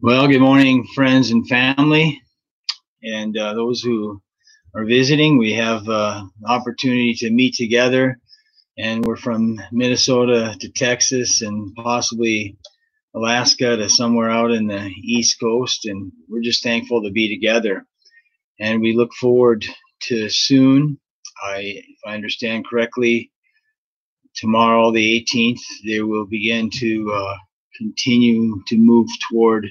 Well, good morning, friends and family, and uh, those who are visiting. We have uh, opportunity to meet together, and we're from Minnesota to Texas and possibly Alaska to somewhere out in the East Coast, and we're just thankful to be together. And we look forward to soon. I, if I understand correctly, tomorrow, the 18th, they will begin to uh, continue to move toward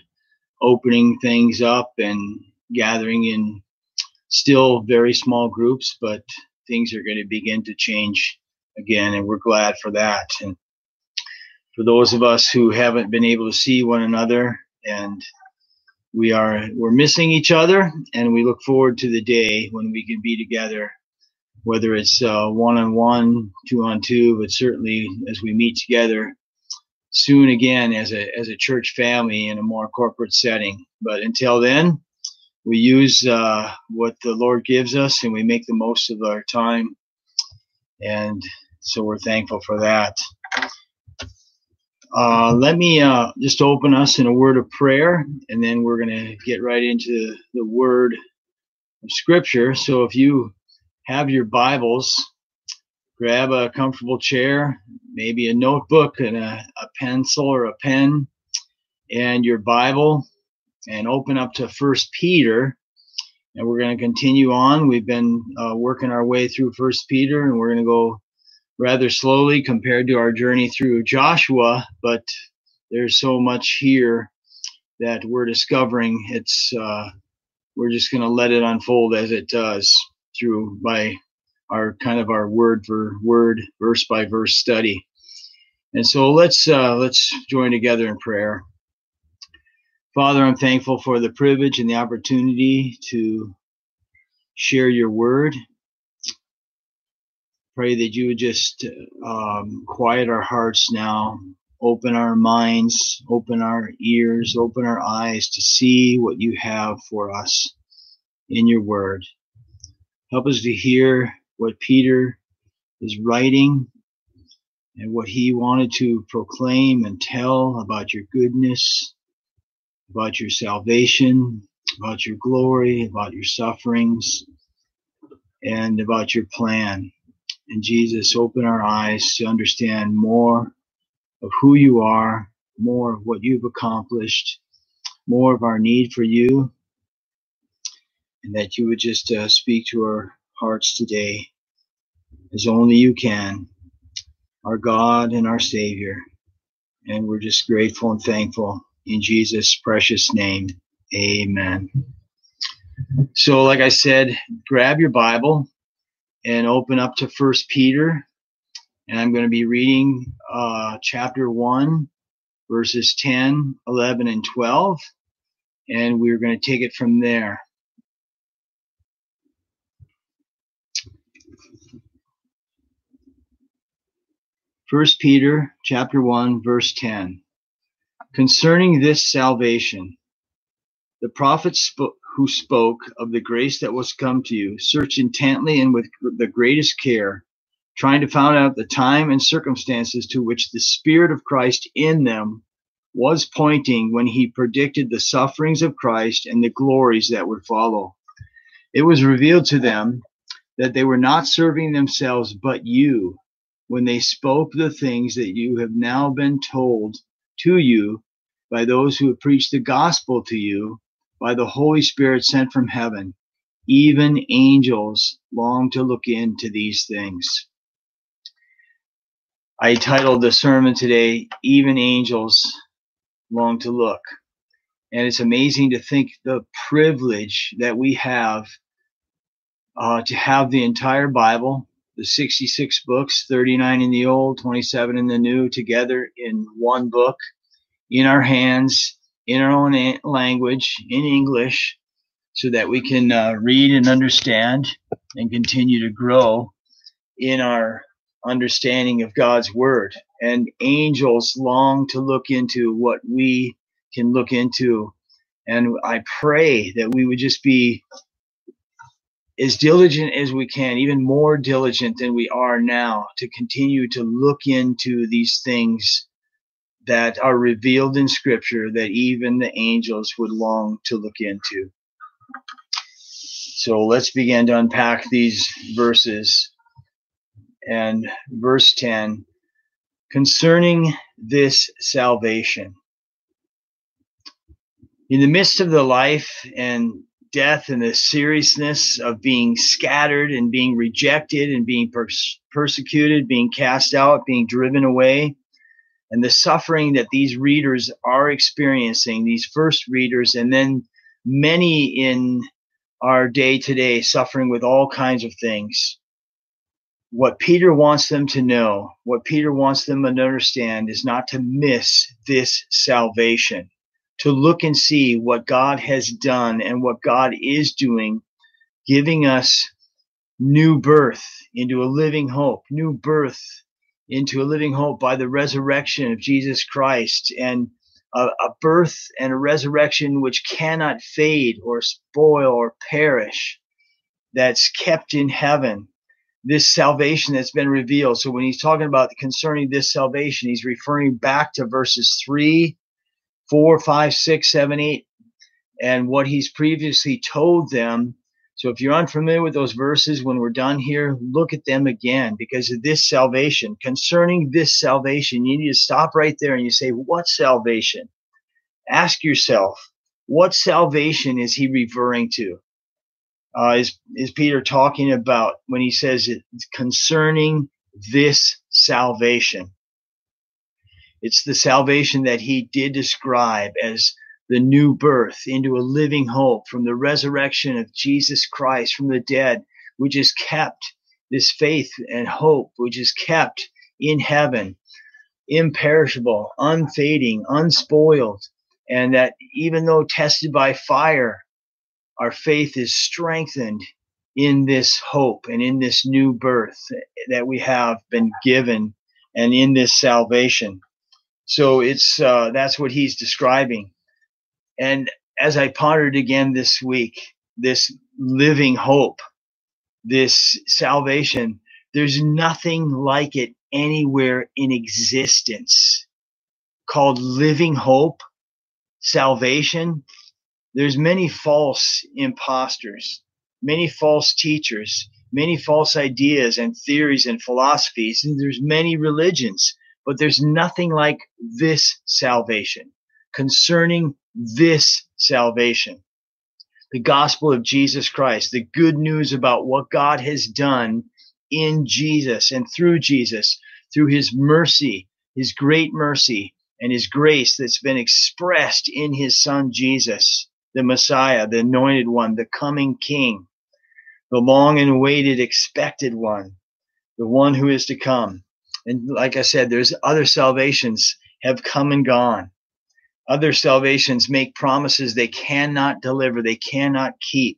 opening things up and gathering in still very small groups, but things are going to begin to change again, and we're glad for that. And for those of us who haven't been able to see one another, and we are we're missing each other, and we look forward to the day when we can be together, whether it's uh, one on one, two on two, but certainly as we meet together soon again as a as a church family in a more corporate setting. But until then, we use uh, what the Lord gives us and we make the most of our time. And so we're thankful for that. Uh, let me uh, just open us in a word of prayer, and then we're going to get right into the word of Scripture. So if you have your Bibles, grab a comfortable chair, maybe a notebook and a, a pencil or a pen, and your Bible, and open up to First Peter. And we're going to continue on. We've been uh, working our way through First Peter, and we're going to go rather slowly compared to our journey through Joshua. But there's so much here that we're discovering. It's uh, we're just going to let it unfold as it does through by our kind of our word for word, verse by verse study. And so let's uh, let's join together in prayer. Father, I'm thankful for the privilege and the opportunity to share your word. Pray that you would just um, quiet our hearts now, open our minds, open our ears, open our eyes to see what you have for us in your word. Help us to hear what Peter is writing and what he wanted to proclaim and tell about your goodness, about your salvation, about your glory, about your sufferings, and about your plan. And Jesus, open our eyes to understand more of who you are, more of what you've accomplished, more of our need for you, and that you would just uh, speak to our hearts today as only you can, our God and our Savior. And we're just grateful and thankful in Jesus' precious name. Amen. So, like I said, grab your Bible and open up to First Peter. And I'm going to be reading uh, chapter 1, verses 10, 11, and 12. And we're going to take it from there. First Peter chapter 1 verse 10 concerning this salvation the prophets sp- who spoke of the grace that was come to you search intently and with the greatest care trying to find out the time and circumstances to which the spirit of Christ in them was pointing when he predicted the sufferings of Christ and the glories that would follow. It was revealed to them that they were not serving themselves but you when they spoke the things that you have now been told to you by those who have preached the gospel to you by the Holy Spirit sent from heaven. Even angels long to look into these things. I titled the sermon today, Even Angels Long to Look. And it's amazing to think the privilege that we have uh, to have the entire Bible, the 66 books, 39 in the old, 27 in the new, together in one book, in our hands, in our own language, in English, so that we can uh, read and understand and continue to grow in our understanding of God's word. And angels long to look into what we can look into. And I pray that we would just be as diligent as we can, even more diligent than we are now, to continue to look into these things that are revealed in scripture that even the angels would long to look into. So let's begin to unpack these verses. And verse 10 concerning this salvation. In the midst of the life and death and the seriousness of being scattered and being rejected and being pers- persecuted, being cast out, being driven away, and the suffering that these readers are experiencing, these first readers, and then many in our day to day suffering with all kinds of things. What Peter wants them to know, what Peter wants them to understand is not to miss this salvation, to look and see what God has done and what God is doing, giving us new birth into a living hope, new birth into a living hope by the resurrection of Jesus Christ and a, a, birth and a resurrection which cannot fade or spoil or perish, that's kept in heaven. This salvation that's been revealed. So when he's talking about concerning this salvation, he's referring back to verses three, four, five, six, seven, eight, and what he's previously told them so if you're unfamiliar with those verses, when we're done here, look at them again because of this salvation. Concerning this salvation, you need to stop right there and you say, What salvation? Ask yourself, what salvation is he referring to? Uh, is, is Peter talking about when he says it, concerning this salvation? It's the salvation that he did describe as the new birth into a living hope from the resurrection of Jesus Christ from the dead, which is kept, this faith and hope, which is kept in heaven, imperishable, unfading, unspoiled, and that even though tested by fire, our faith is strengthened in this hope and in this new birth that we have been given and in this salvation. So it's uh, that's what he's describing. And as I pondered again this week, this living hope, this salvation, there's nothing like it anywhere in existence called living hope, salvation. There's many false imposters, many false teachers, many false ideas and theories and philosophies, and there's many religions, but there's nothing like this salvation concerning this salvation. The gospel of Jesus Christ, the good news about what God has done in Jesus and through Jesus, through his mercy, his great mercy, and his grace that's been expressed in his son Jesus, the Messiah, the anointed one, the coming king, the long and awaited expected one, the one who is to come. And like I said, there's other salvations have come and gone. Other salvations make promises they cannot deliver, they cannot keep.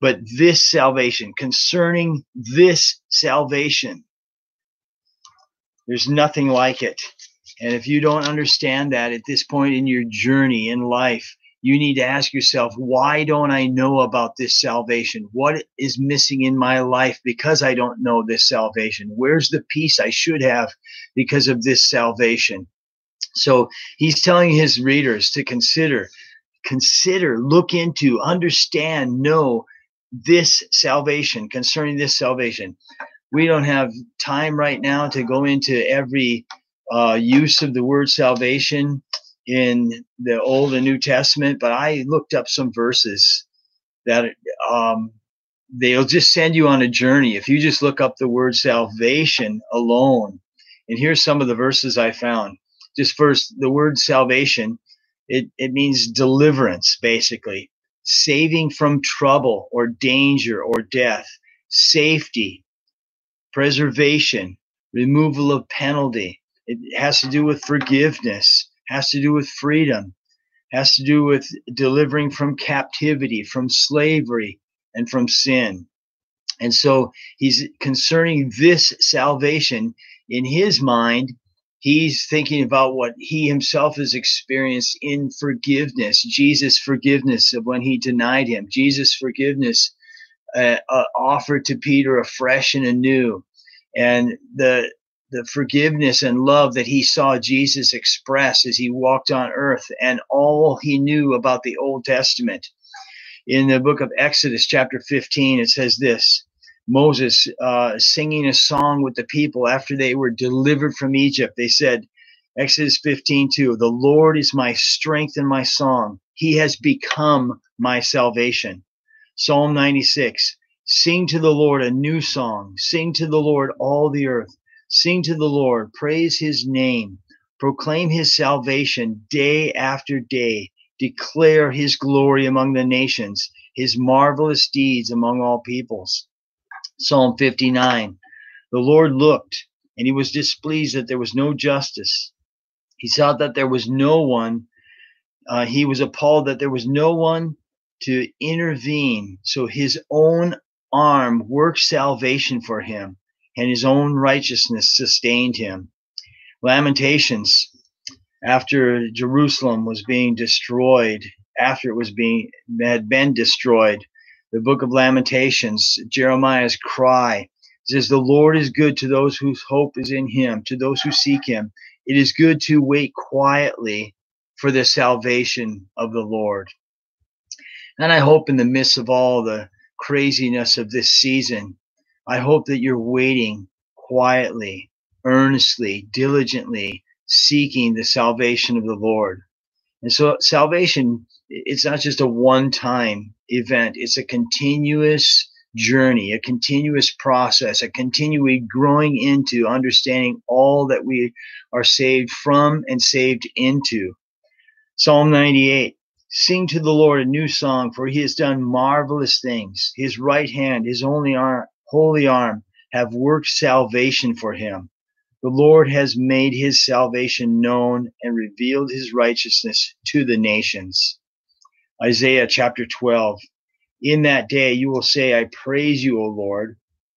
But this salvation, concerning this salvation, there's nothing like it. And if you don't understand that at this point in your journey in life, you need to ask yourself, why don't I know about this salvation? What is missing in my life because I don't know this salvation? Where's the peace I should have because of this salvation? So he's telling his readers to consider, consider, look into, understand, know this salvation, concerning this salvation. We don't have time right now to go into every uh, use of the word salvation in the Old and New Testament, but I looked up some verses that um, they'll just send you on a journey. If you just look up the word salvation alone, and here's some of the verses I found. Just first the word salvation it, it means deliverance basically. Saving from trouble or danger or death. Safety. Preservation. Removal of penalty. It has to do with forgiveness has to do with freedom has to do with delivering from captivity from slavery and from sin. And so he's concerning this salvation in his mind. He's thinking about what he himself has experienced in forgiveness, Jesus' forgiveness of when he denied him, Jesus' forgiveness uh, uh, offered to Peter afresh and anew, and the the forgiveness and love that he saw Jesus express as he walked on earth and all he knew about the Old Testament. In the book of Exodus, chapter 15, it says this Moses uh, singing a song with the people after they were delivered from Egypt. They said, Exodus 15, 2, the Lord is my strength and my song. He has become my salvation. Psalm 96, sing to the Lord a new song. Sing to the Lord all the earth. Sing to the Lord, praise his name. Proclaim his salvation day after day. Declare his glory among the nations, his marvelous deeds among all peoples. Psalm 59. The Lord looked, and he was displeased that there was no justice. He saw that there was no one. Uh, he was appalled that there was no one to intervene. So his own arm worked salvation for him, and his own righteousness sustained him. Lamentations, after Jerusalem was being destroyed, after it was being had been destroyed, the book of Lamentations, Jeremiah's cry says, The Lord is good to those whose hope is in him, to those who seek him. It is good to wait quietly for the salvation of the Lord. And I hope in the midst of all the craziness of this season, I hope that you're waiting quietly, earnestly, diligently, seeking the salvation of the Lord. And so salvation, it's not just a one time event, it's a continuous journey, a continuous process, a continually growing into understanding all that we are saved from and saved into. Psalm 98 Sing to the Lord a new song, for he has done marvelous things. His right hand, his only arm, holy arm, have worked salvation for him. The Lord has made his salvation known and revealed his righteousness to the nations. Isaiah chapter 12. In that day you will say, I praise you, O Lord.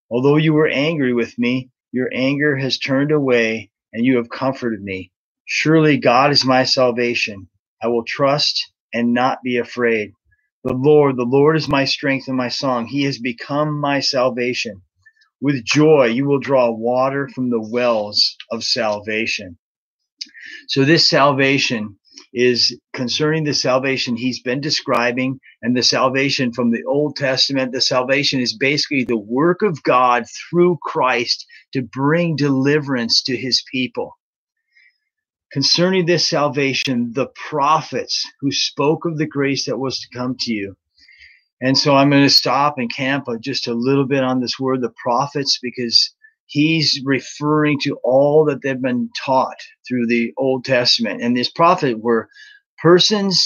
Although you were angry with me, your anger has turned away and you have comforted me. Surely God is my salvation. I will trust and not be afraid. The Lord, the Lord is my strength and my song. He has become my salvation. With joy, you will draw water from the wells of salvation. So, this salvation is concerning the salvation he's been describing and the salvation from the Old Testament. The salvation is basically the work of God through Christ to bring deliverance to his people. Concerning this salvation, the prophets who spoke of the grace that was to come to you and so I'm going to stop and camp just a little bit on this word, the prophets, because he's referring to all that they've been taught through the Old Testament. And these prophets were persons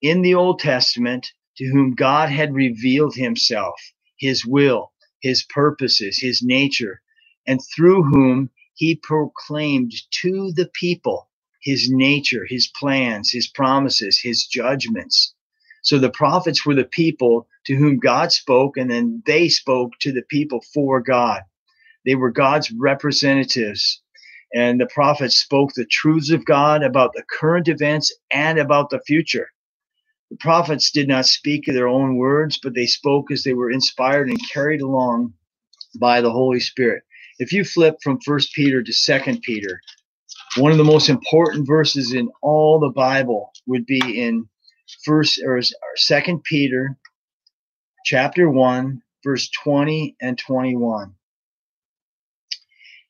in the Old Testament to whom God had revealed himself, his will, his purposes, his nature, and through whom he proclaimed to the people his nature, his plans, his promises, his judgments. So the prophets were the people to whom God spoke, and then they spoke to the people for God. They were God's representatives. And the prophets spoke the truths of God about the current events and about the future. The prophets did not speak their own words, but they spoke as they were inspired and carried along by the Holy Spirit. If you flip from First Peter to Second Peter, one of the most important verses in all the Bible would be in First or Second Peter chapter 1, verse 20 and 21.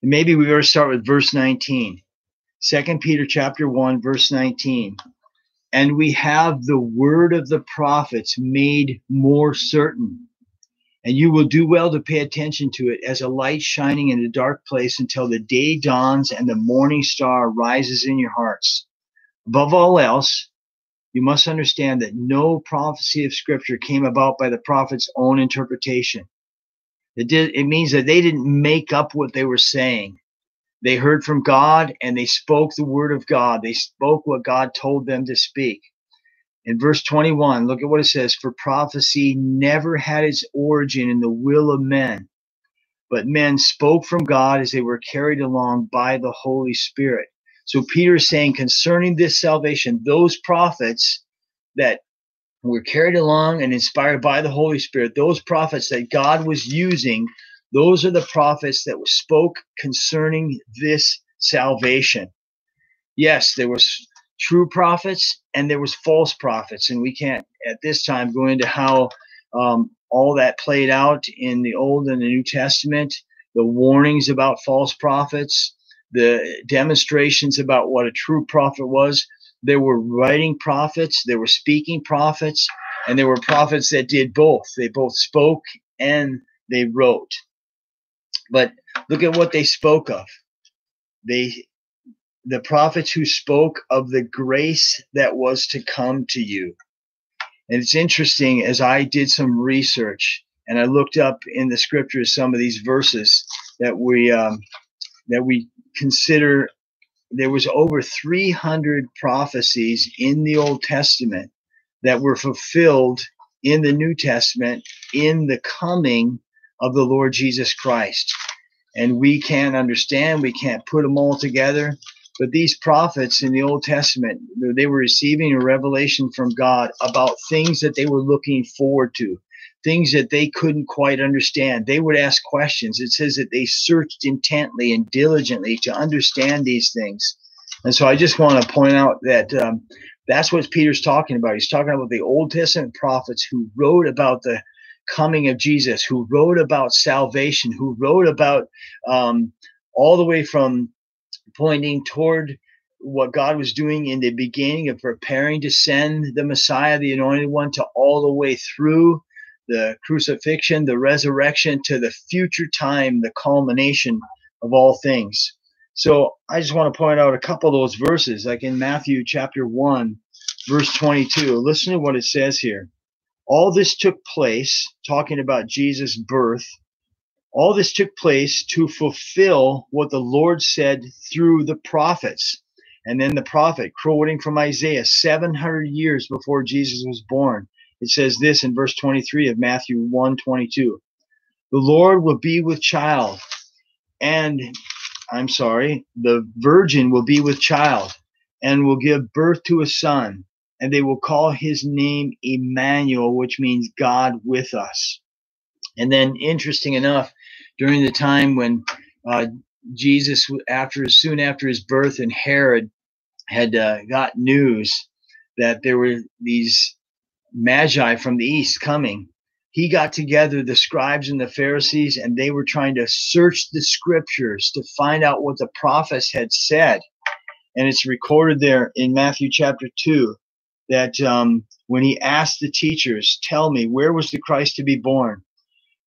And maybe we better start with verse 19. 2 Peter chapter 1, verse 19. And we have the word of the prophets made more certain. And you will do well to pay attention to it as a light shining in a dark place until the day dawns and the morning star rises in your hearts. Above all else, you must understand that no prophecy of scripture came about by the prophet's own interpretation. It did, it means that they didn't make up what they were saying. They heard from God and they spoke the word of God. They spoke what God told them to speak. In verse 21, look at what it says For prophecy never had its origin in the will of men, but men spoke from God as they were carried along by the Holy Spirit. So Peter is saying concerning this salvation, those prophets that were carried along and inspired by the Holy Spirit, those prophets that God was using Those are the prophets that spoke concerning this salvation. Yes, there was true prophets and there was false prophets, and we can't at this time go into how um, all that played out in the Old and the New Testament, the warnings about false prophets, the demonstrations about what a true prophet was. There were writing prophets, there were speaking prophets, and there were prophets that did both. They both spoke and they wrote. But look at what they spoke of. They the prophets who spoke of the grace that was to come to you. And it's interesting as I did some research and I looked up in the scriptures some of these verses that we um, that we consider there was over 300 prophecies in the Old Testament that were fulfilled in the New Testament in the coming of the Lord Jesus Christ. And we can't understand, we can't put them all together. But these prophets in the Old Testament, they were receiving a revelation from God about things that they were looking forward to, things that they couldn't quite understand. They would ask questions. It says that they searched intently and diligently to understand these things. And so I just want to point out that um, that's what Peter's talking about. He's talking about the Old Testament prophets who wrote about the coming of Jesus, who wrote about salvation, who wrote about um, all the way from pointing toward what God was doing in the beginning of preparing to send the Messiah, the anointed one, to all the way through the crucifixion, the resurrection, to the future time, the culmination of all things. So I just want to point out a couple of those verses, like in Matthew chapter 1, verse 22. Listen to what it says here. All this took place, talking about Jesus' birth, all this took place to fulfill what the Lord said through the prophets. And then the prophet, quoting from Isaiah 700 years before Jesus was born, it says this in verse 23 of Matthew 1 22. The Lord will be with child and I'm sorry, the virgin will be with child and will give birth to a son, and they will call his name Emmanuel, which means God with us. And then, interesting enough, during the time when uh, Jesus, after soon after his birth, and Herod had uh, got news that there were these magi from the east coming, he got together the scribes and the Pharisees, and they were trying to search the scriptures to find out what the prophets had said. And it's recorded there in Matthew chapter 2 that um, when he asked the teachers, Tell me, where was the Christ to be born?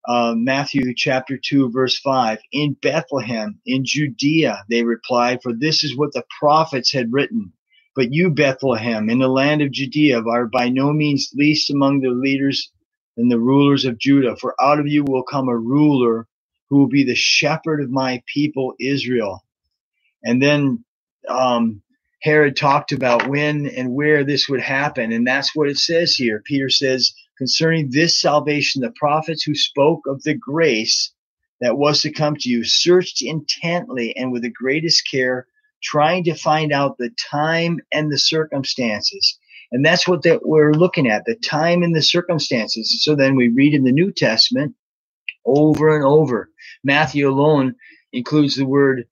Uh, Matthew chapter 2, verse 5, in Bethlehem, in Judea, they replied, For this is what the prophets had written. But you, Bethlehem, in the land of Judea, are by no means least among the leaders and the rulers of Judah, for out of you will come a ruler who will be the shepherd of my people Israel. And then um, Herod talked about when and where this would happen, and that's what it says here. Peter says, concerning this salvation, the prophets who spoke of the grace that was to come to you searched intently and with the greatest care, trying to find out the time and the circumstances. And that's what that we're looking at, the time and the circumstances. So then we read in the New Testament over and over. Matthew alone includes the word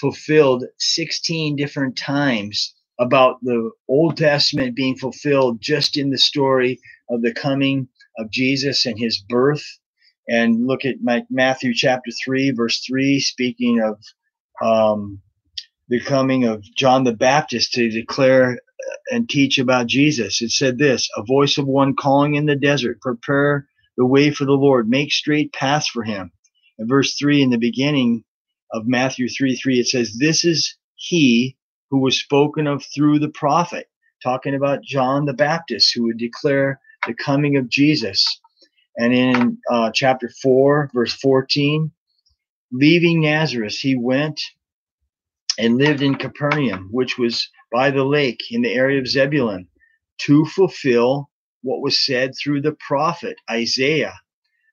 fulfilled 16 different times about the Old Testament being fulfilled just in the story of the coming of Jesus and his birth. And look at Matthew chapter 3, verse 3, speaking of um, the coming of John the Baptist to declare and teach about Jesus. It said this a voice of one calling in the desert, prepare the way for the Lord, make straight paths for him. In verse 3, in the beginning of Matthew 3 3, it says, This is he who was spoken of through the prophet, talking about John the Baptist, who would declare the coming of Jesus. And in uh, chapter 4, verse 14, leaving Nazareth, he went and lived in Capernaum, which was by the lake in the area of Zebulun to fulfill what was said through the prophet Isaiah.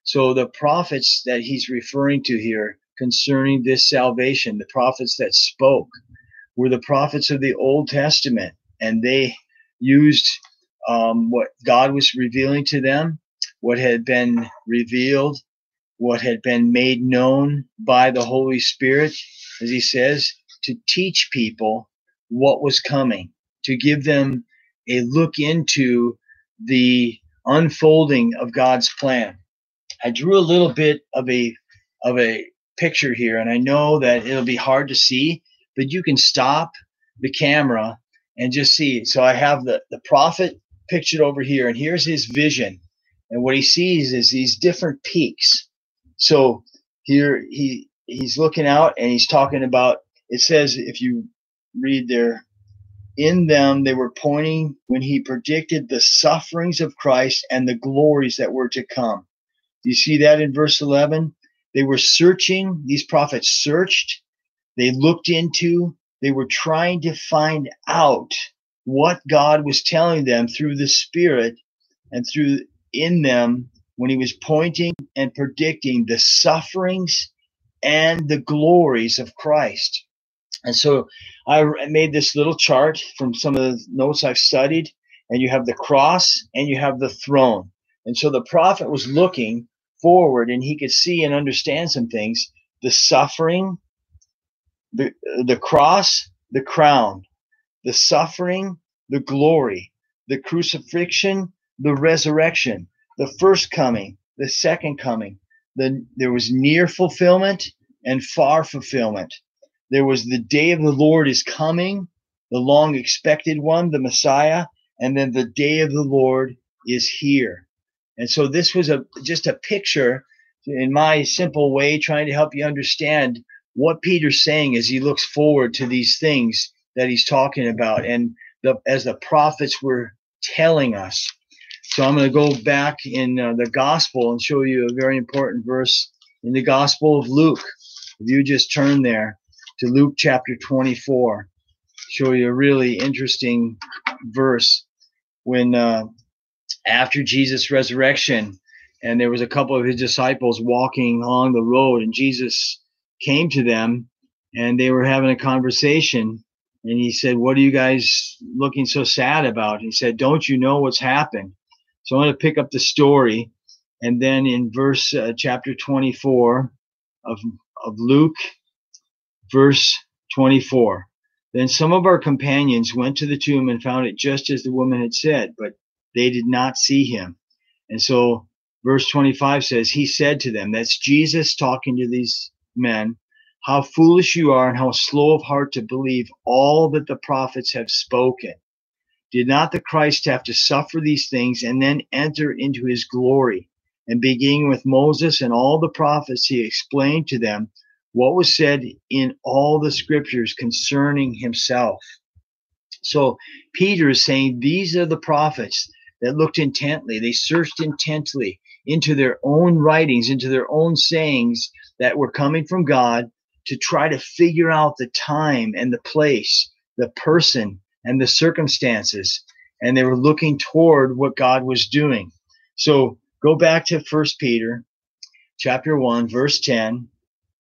So the prophets that he's referring to here concerning this salvation, the prophets that spoke, were the prophets of the Old Testament, and they used um, what God was revealing to them, what had been revealed what had been made known by the Holy Spirit, as he says, to teach people what was coming, to give them a look into the unfolding of God's plan. I drew a little bit of a of a picture here, and I know that it'll be hard to see, but you can stop the camera and just see. So I have the, the prophet pictured over here, and here's his vision. And what he sees is these different peaks. So here he he's looking out and he's talking about it says if you read there in them they were pointing when he predicted the sufferings of Christ and the glories that were to come. Do you see that in verse 11? They were searching, these prophets searched, they looked into, they were trying to find out what God was telling them through the Spirit and through in them when he was pointing and predicting the sufferings and the glories of Christ. And so I made this little chart from some of the notes I've studied, and you have the cross and you have the throne. And so the prophet was looking forward and he could see and understand some things the suffering, the, the cross, the crown, the suffering, the glory, the crucifixion, the resurrection, the first coming, the second coming. The, there was near fulfillment and far fulfillment. There was the day of the Lord is coming, the long expected one, the Messiah, and then the day of the Lord is here. And so this was a just a picture in my simple way trying to help you understand what Peter's saying as he looks forward to these things that he's talking about and the, as the prophets were telling us. So I'm going to go back in uh, the gospel and show you a very important verse in the gospel of Luke. If you just turn there to Luke chapter 24, show you a really interesting verse when uh, after Jesus' resurrection, and there was a couple of his disciples walking along the road, and Jesus came to them, and they were having a conversation. And he said, What are you guys looking so sad about? He said, Don't you know what's happened? So I'm going to pick up the story. And then in verse uh, chapter 24 of, of Luke, verse 24. Then some of our companions went to the tomb and found it just as the woman had said, but they did not see him. And so verse 25 says, He said to them, That's Jesus talking to these men, How foolish you are and how slow of heart to believe all that the prophets have spoken. Did not the Christ have to suffer these things and then enter into his glory? And beginning with Moses and all the prophets, he explained to them what was said in all the scriptures concerning himself. So Peter is saying these are the prophets that looked intently, they searched intently into their own writings, into their own sayings that were coming from God to try to figure out the time and the place, the person and the circumstances. And they were looking toward what God was doing. So go back to First Peter chapter 1, verse 10,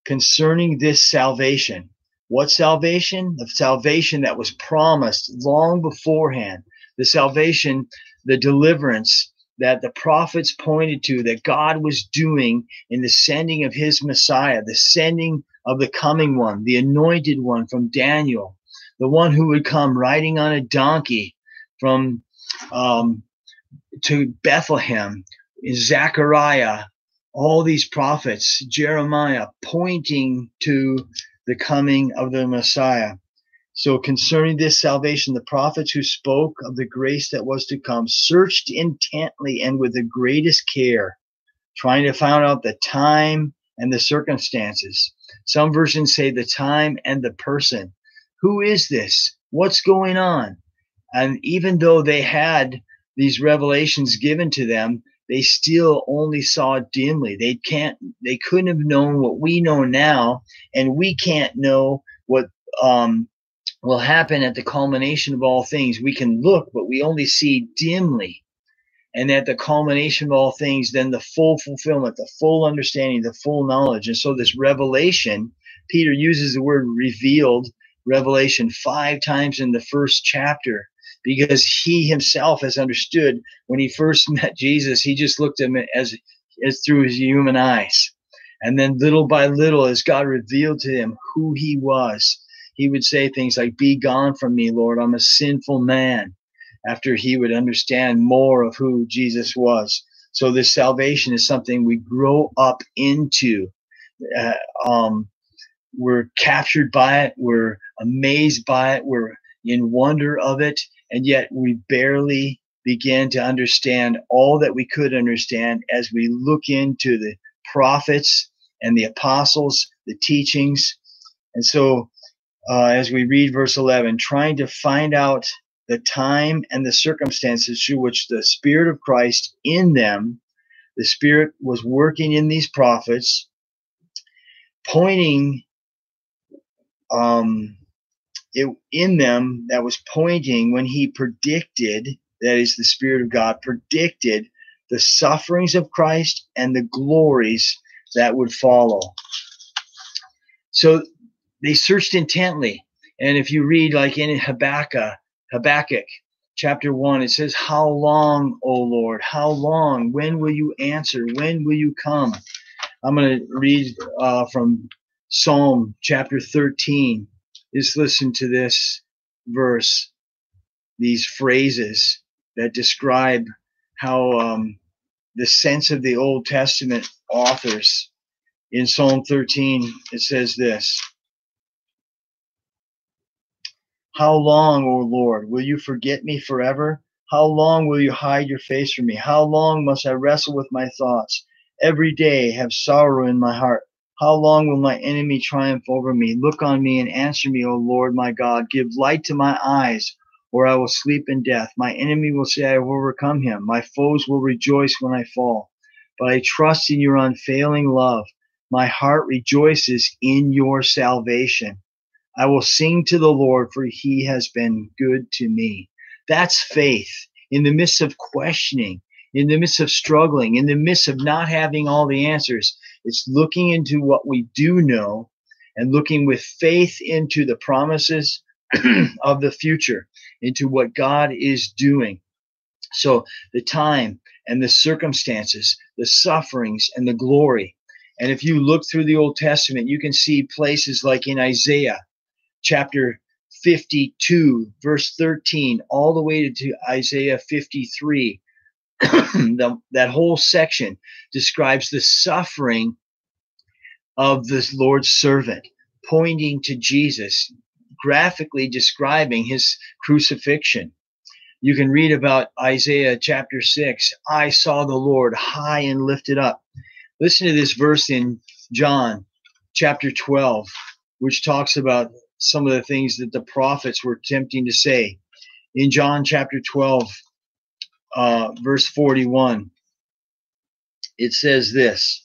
concerning this salvation. What salvation? The salvation that was promised long beforehand. The salvation the deliverance that the prophets pointed to that God was doing in the sending of his Messiah, the sending of the coming one, the anointed one from Daniel, the one who would come riding on a donkey from um, to Bethlehem, Zechariah, all these prophets, Jeremiah, pointing to the coming of the Messiah. So concerning this salvation, the prophets who spoke of the grace that was to come searched intently and with the greatest care, trying to find out the time and the circumstances. Some versions say the time and the person. Who is this? What's going on? And even though they had these revelations given to them, they still only saw dimly. They can't, they couldn't have known what we know now, and we can't know what um, will happen at the culmination of all things. We can look, but we only see dimly. And at the culmination of all things, then the full fulfillment, the full understanding, the full knowledge. And so this revelation, Peter uses the word revealed, revelation five times in the first chapter because he himself has understood when he first met Jesus, he just looked at him as, as through his human eyes. And then little by little, as God revealed to him who he was, he would say things like, Be gone from me, Lord, I'm a sinful man, after he would understand more of who Jesus was. So, this salvation is something we grow up into. Uh, um, we're captured by it, we're amazed by it, we're in wonder of it, and yet we barely begin to understand all that we could understand as we look into the prophets and the apostles, the teachings. And so, uh, as we read verse 11, trying to find out the time and the circumstances through which the Spirit of Christ in them, the Spirit was working in these prophets, pointing um, it, in them that was pointing when he predicted, that is the Spirit of God, predicted the sufferings of Christ and the glories that would follow. So they searched intently. And if you read like in Habakkuk, Habakkuk chapter 1, it says, How long, O Lord? How long? When will you answer? When will you come? I'm going to read uh, from Psalm chapter 13. Just listen to this verse, these phrases that describe how um, the sense of the Old Testament authors in Psalm 13, it says this How long, O Lord, will you forget me forever? How long will you hide your face from me? How long must I wrestle with my thoughts? Every day have sorrow in my heart. How long will my enemy triumph over me? Look on me and answer me, O Lord my God. Give light to my eyes, or I will sleep in death. My enemy will say, I have overcome him. My foes will rejoice when I fall. But I trust in your unfailing love. My heart rejoices in your salvation. I will sing to the Lord, for he has been good to me. That's faith in the midst of questioning, in the midst of struggling, in the midst of not having all the answers. It's looking into what we do know and looking with faith into the promises of the future into what God is doing. So the time and the circumstances, the sufferings and the glory. And if you look through the Old Testament, you can see places like in Isaiah chapter 52, verse 13, all the way to Isaiah 53. the, that whole section describes the suffering of the Lord's servant, pointing to Jesus, graphically describing his crucifixion. You can read about Isaiah chapter 6. I saw the Lord high and lifted up. Listen to this verse in John chapter 12, which talks about some of the things that the prophets were attempting to say. In John chapter 12, uh, verse 41, it says this.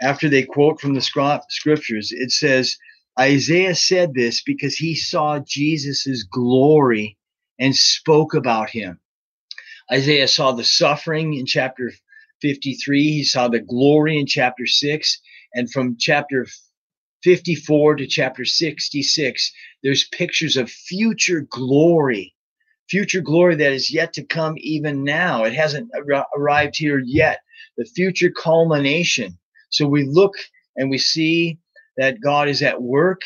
After they quote from the scriptures, it says, Isaiah said this because he saw Jesus' glory and spoke about him. Isaiah saw the suffering in chapter 53, he saw the glory in chapter 6, and from chapter 54 to chapter 66, there's pictures of future glory, future glory that is yet to come even now. It hasn't ar- arrived here yet. The future culmination. So we look and we see that God is at work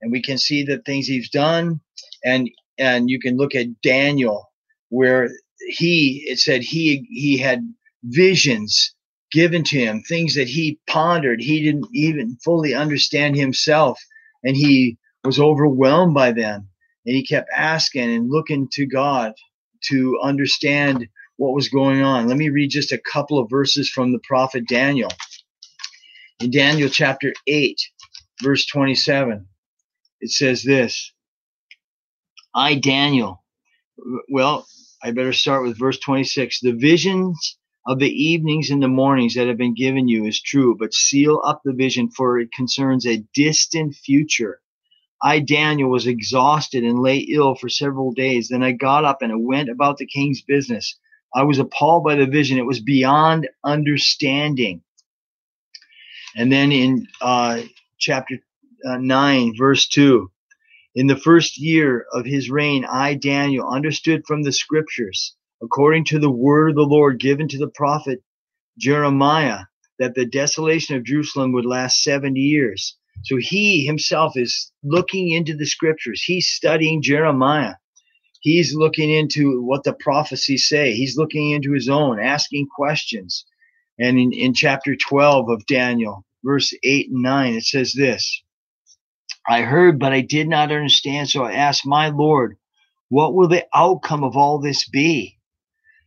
and we can see the things he's done and and you can look at Daniel where he it said he he had visions given to him things that he pondered he didn't even fully understand himself and he was overwhelmed by them and he kept asking and looking to God to understand what was going on let me read just a couple of verses from the prophet Daniel in Daniel chapter 8 verse 27. It says this I, Daniel, well, I better start with verse 26. The visions of the evenings and the mornings that have been given you is true, but seal up the vision, for it concerns a distant future. I, Daniel, was exhausted and lay ill for several days. Then I got up and I went about the king's business. I was appalled by the vision. It was beyond understanding. And then in uh, chapter uh, 9, verse 2. In the first year of his reign, I, Daniel, understood from the scriptures, according to the word of the Lord given to the prophet Jeremiah, that the desolation of Jerusalem would last 70 years. So he himself is looking into the scriptures. He's studying Jeremiah. He's looking into what the prophecies say. He's looking into his own, asking questions. And in, in chapter 12 of Daniel, verse 8 and 9, it says this I heard, but I did not understand. So I asked my Lord, what will the outcome of all this be?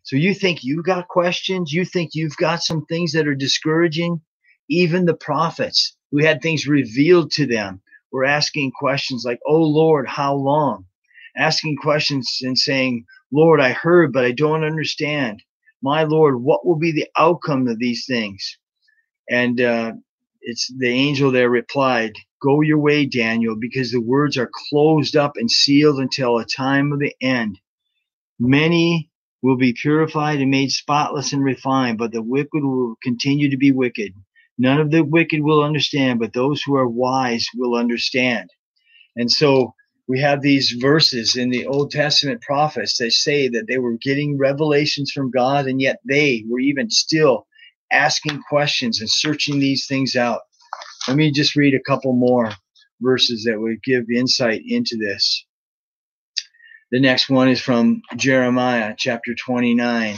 So you think you got questions? You think you've got some things that are discouraging? Even the prophets who had things revealed to them were asking questions like, Oh Lord, how long? Asking questions and saying, Lord, I heard, but I don't understand. My Lord, what will be the outcome of these things? And uh, it's the angel there replied, Go your way, Daniel, because the words are closed up and sealed until a time of the end. Many will be purified and made spotless and refined, but the wicked will continue to be wicked. None of the wicked will understand, but those who are wise will understand. And so we have these verses in the Old Testament prophets that say that they were getting revelations from God, and yet they were even still asking questions and searching these things out. Let me just read a couple more verses that would give insight into this. The next one is from Jeremiah chapter 29,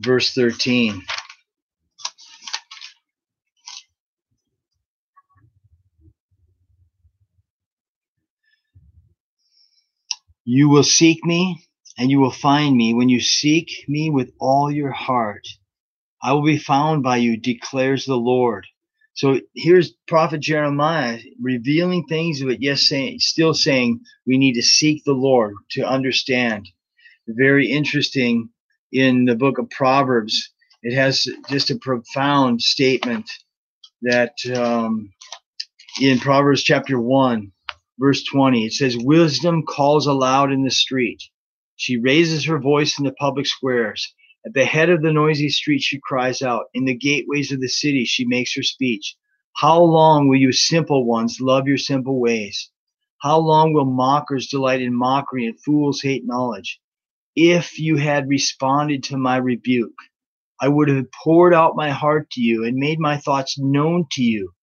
verse 13. You will seek me and you will find me when you seek me with all your heart. I will be found by you, declares the Lord. So here's Prophet Jeremiah revealing things, but yes, saying, still saying we need to seek the Lord to understand. Very interesting in the book of Proverbs. It has just a profound statement that um, in Proverbs chapter 1, verse 20, it says, Wisdom calls aloud in the street. She raises her voice in the public squares. At the head of the noisy street, she cries out. In the gateways of the city, she makes her speech. How long will you simple ones love your simple ways? How long will mockers delight in mockery and fools hate knowledge? If you had responded to my rebuke, I would have poured out my heart to you and made my thoughts known to you.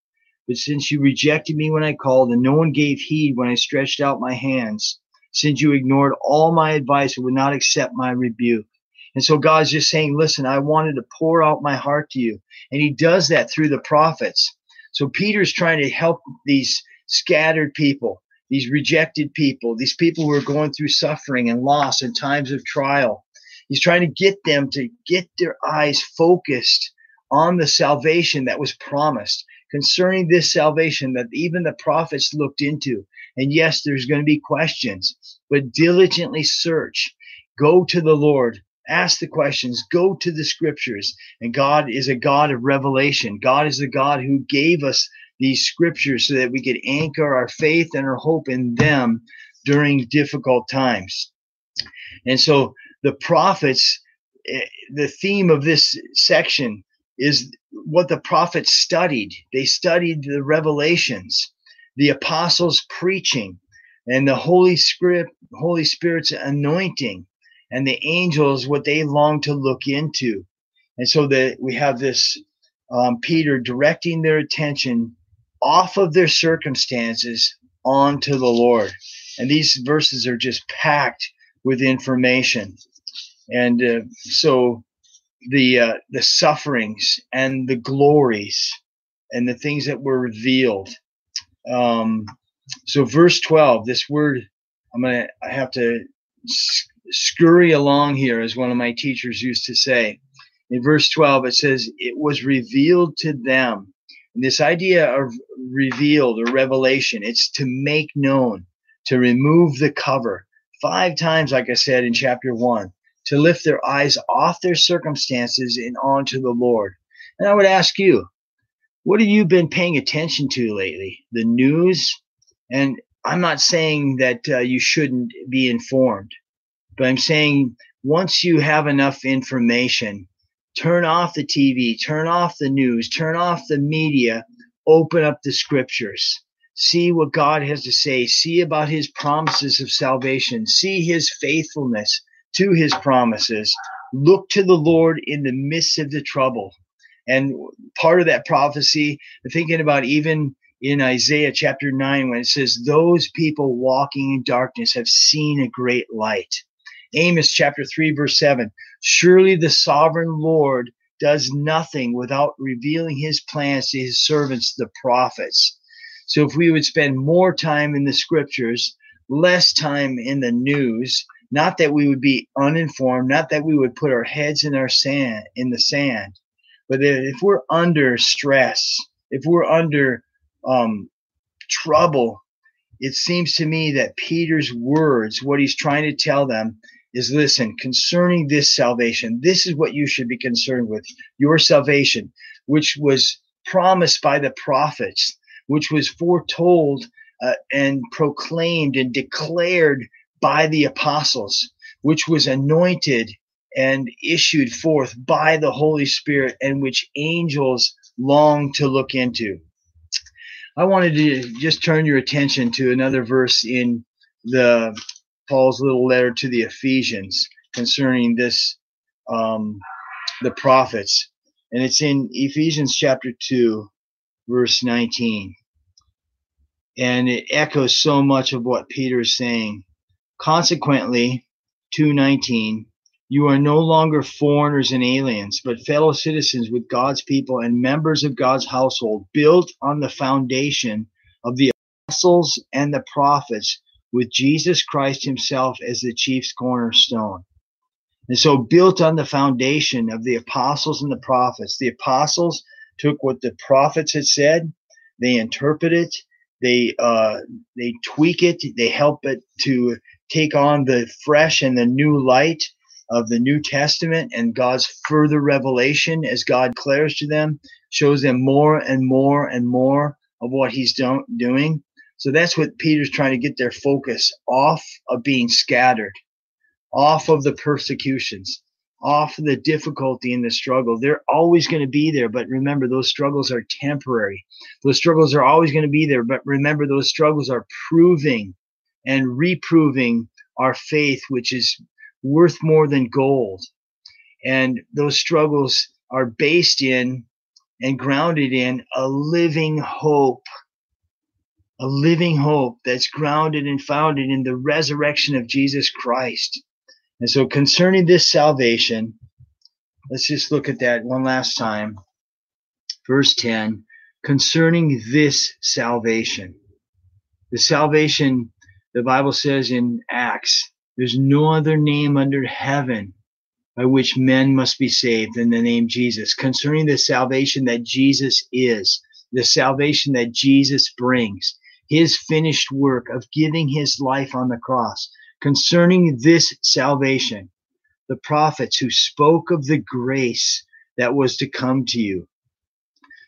But since you rejected me when I called and no one gave heed when I stretched out my hands, since you ignored all my advice and would not accept my rebuke, and so God's just saying, listen, I wanted to pour out my heart to you. And he does that through the prophets. So Peter's trying to help these scattered people, these rejected people, these people who are going through suffering and loss and times of trial. He's trying to get them to get their eyes focused on the salvation that was promised concerning this salvation that even the prophets looked into. And yes, there's going to be questions, but diligently search. Go to the Lord ask the questions, go to the scriptures. And God is a God of revelation. God is the God who gave us these scriptures so that we could anchor our faith and our hope in them during difficult times. And so the prophets, eh, the theme of this section is what the prophets studied. They studied the revelations, the apostles preaching, and the Holy Holy Spirit's anointing and the angels what they long to look into. And so that we have this um, peter directing their attention off of their circumstances onto the lord. And these verses are just packed with information. And uh, so the uh, the sufferings and the glories and the things that were revealed. Um, so verse 12 this word i'm gonna i have to scurry along here, as one of my teachers used to say. In verse 12, it says, It was revealed to them. And this idea of revealed or revelation, it's to make known, to remove the cover. Five times, like I said in chapter one, to lift their eyes off their circumstances and onto the Lord. And I would ask you, what have you been paying attention to lately? The news? And I'm not saying that uh, you shouldn't be informed, but I'm saying once you have enough information, turn off the TV, turn off the news, turn off the media, open up the scriptures. See what God has to say. See about his promises of salvation. See his faithfulness to his promises. Look to the Lord in the midst of the trouble. And part of that prophecy, thinking about even in Isaiah chapter 9, when it says, Those people walking in darkness have seen a great light. Amos chapter 3, verse 7 Surely the sovereign Lord does nothing without revealing his plans to his servants, the prophets. So if we would spend more time in the scriptures, less time in the news, not that we would be uninformed, not that we would put our heads in our sand in the sand, but if we're under stress, if we're under um, trouble, it seems to me that Peter's words, what he's trying to tell them, is listen, concerning this salvation, this is what you should be concerned with your salvation, which was promised by the prophets, which was foretold uh, and proclaimed and declared by the apostles, which was anointed and issued forth by the Holy Spirit, and which angels long to look into. I wanted to just turn your attention to another verse in the Paul's little letter to the Ephesians concerning this, um, the prophets. And it's in Ephesians chapter 2, verse 19. And it echoes so much of what Peter is saying. Consequently, 219, you are no longer foreigners and aliens, but fellow citizens with God's people and members of God's household, built on the foundation of the apostles and the prophets with Jesus Christ himself as the chief cornerstone. And so, built on the foundation of the apostles and the prophets, the apostles took what the prophets had said, they interpret it, they uh, they tweak it, they help it to take on the fresh and the new light of the New Testament and God's further revelation as God declares to them, shows them more and more and more of what He's do- doing. So that's what Peter's trying to get their focus off of being scattered, off of the persecutions, off of the difficulty and the struggle. They're always going to be there, but remember, those struggles are temporary. Those struggles are always going to be there, but remember, those struggles are proving and reproving our faith, which is worth more than gold. And those struggles are based in and grounded in a living hope a living hope that's grounded and founded in the resurrection of Jesus Christ. And so, concerning this salvation, let's just look at that one last time. Verse 10 concerning this salvation. The salvation, the Bible says in Acts, there's no other name under heaven by which men must be saved than the name Jesus. Concerning the salvation that Jesus is, the salvation that Jesus brings his finished work of giving his life on the cross. Concerning this salvation, the prophets who spoke of the grace that was to come to you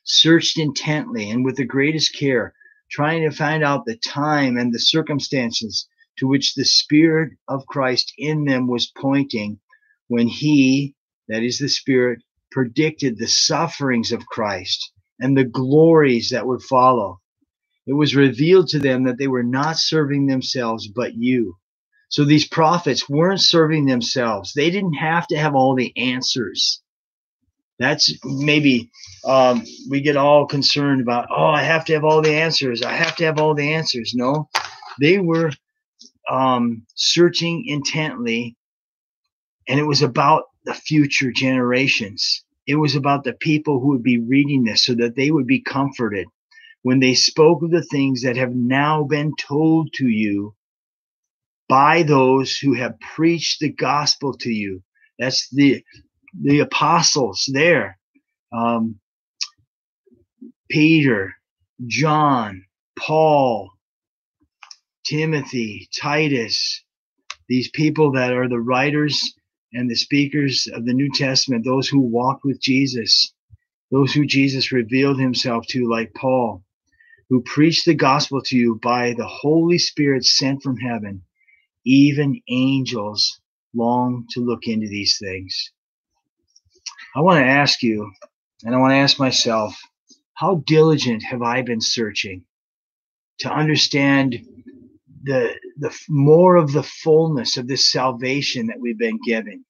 searched intently and with the greatest care, trying to find out the time and the circumstances to which the Spirit of Christ in them was pointing when he, that is the Spirit, predicted the sufferings of Christ and the glories that would follow it was revealed to them that they were not serving themselves, but you. So these prophets weren't serving themselves. They didn't have to have all the answers. That's maybe um, we get all concerned about, oh, I have to have all the answers. I have to have all the answers. No, they were um, searching intently, and it was about the future generations. It was about the people who would be reading this so that they would be comforted when they spoke of the things that have now been told to you by those who have preached the gospel to you. That's the the apostles there. Um, Peter, John, Paul, Timothy, Titus, these people that are the writers and the speakers of the New Testament, those who walked with Jesus, those who Jesus revealed himself to, like Paul who preach the gospel to you by the Holy Spirit sent from heaven, even angels long to look into these things. I want to ask you, and I want to ask myself, how diligent have I been searching to understand the, the more of the fullness of this salvation that we've been given?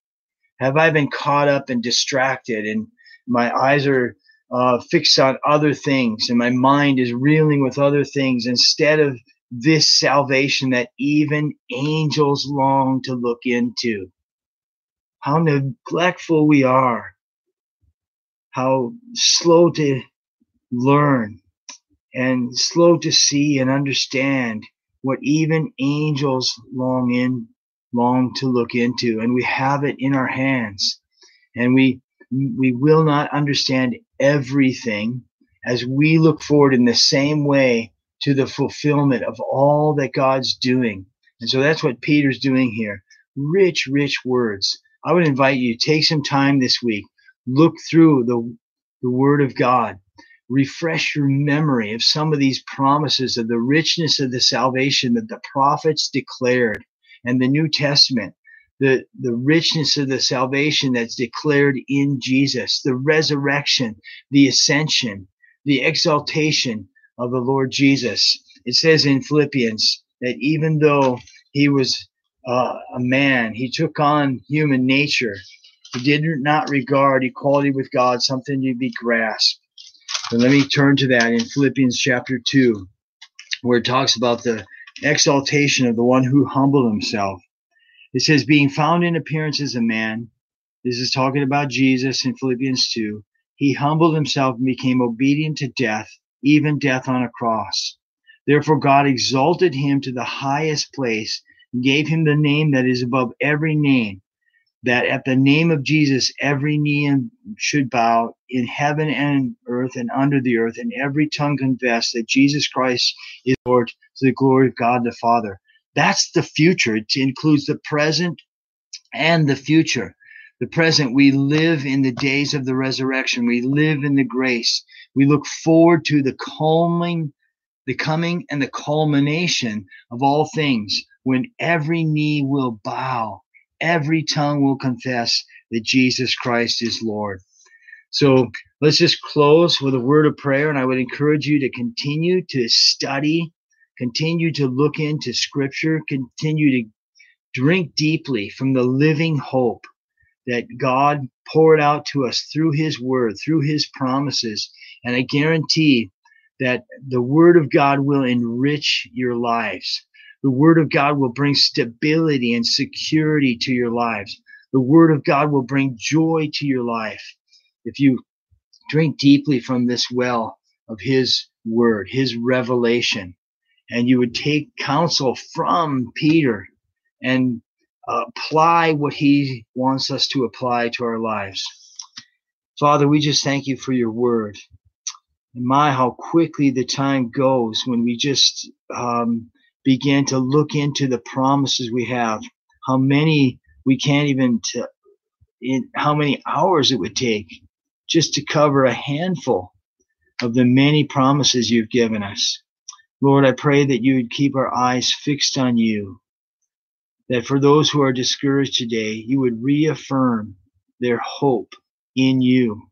Have I been caught up and distracted and my eyes are uh, fixed on other things and my mind is reeling with other things instead of this salvation that even angels long to look into? How neglectful we are, how slow to learn and slow to see and understand what even angels long in long to look into and we have it in our hands and we we will not understand everything as we look forward in the same way to the fulfillment of all that God's doing. And so that's what Peter's doing here. Rich, rich words. I would invite you to take some time this week, look through the, the word of God, refresh your memory of some of these promises of the richness of the salvation that the prophets declared and the New Testament, the, the richness of the salvation that's declared in Jesus, the resurrection, the ascension, the exaltation of the Lord Jesus. It says in Philippians that even though he was uh, a man, he took on human nature. He did not regard equality with God something to be grasped. And let me turn to that in Philippians chapter 2, where it talks about the exaltation of the one who humbled himself. It says, being found in appearance as a man, this is talking about Jesus in Philippians 2. He humbled himself and became obedient to death, even death on a cross. Therefore, God exalted him to the highest place and gave him the name that is above every name, that at the name of Jesus every knee should bow in heaven and earth and under the earth, and every tongue confess that Jesus Christ is Lord to the glory of God the Father. That's the future. It includes the present and the future. The present, we live in the days of the resurrection. We live in the grace. We look forward to the calming, the coming and the culmination of all things when every knee will bow every tongue will confess that Jesus Christ is Lord. So let's just close with a word of prayer. And I would encourage you to continue to study, continue to look into scripture, continue to drink deeply from the living hope that God poured out to us through his word, through his promises. And I guarantee that the word of God will enrich your lives. The word of God will bring stability and security to your lives. The word of God will bring joy to your life. If you drink deeply from this well of his word, his revelation, and you would take counsel from Peter and apply what he wants us to apply to our lives. Father, we just thank you for your word. And my, how quickly the time goes when we just um, begin to look into the promises we have, how many we can't even, t- in how many hours it would take just to cover a handful of the many promises you've given us. Lord, I pray that you would keep our eyes fixed on you, that for those who are discouraged today, you would reaffirm their hope in you,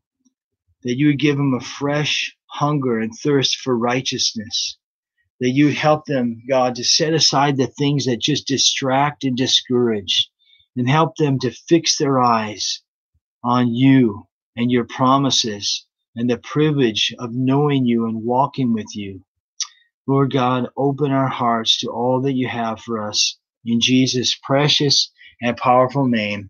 that you would give them a fresh hunger and thirst for righteousness, that you would help them, God, to set aside the things that just distract and discourage and help them to fix their eyes on you and your promises and the privilege of knowing you and walking with you. Lord God, open our hearts to all that you have for us in Jesus' precious and powerful name.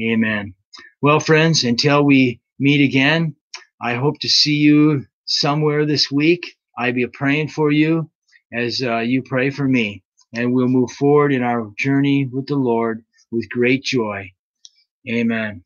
Amen. Well, friends, until we meet again, I hope to see you somewhere this week. I'll be praying for you as uh, you pray for me. And we'll move forward in our journey with the Lord with great joy. Amen.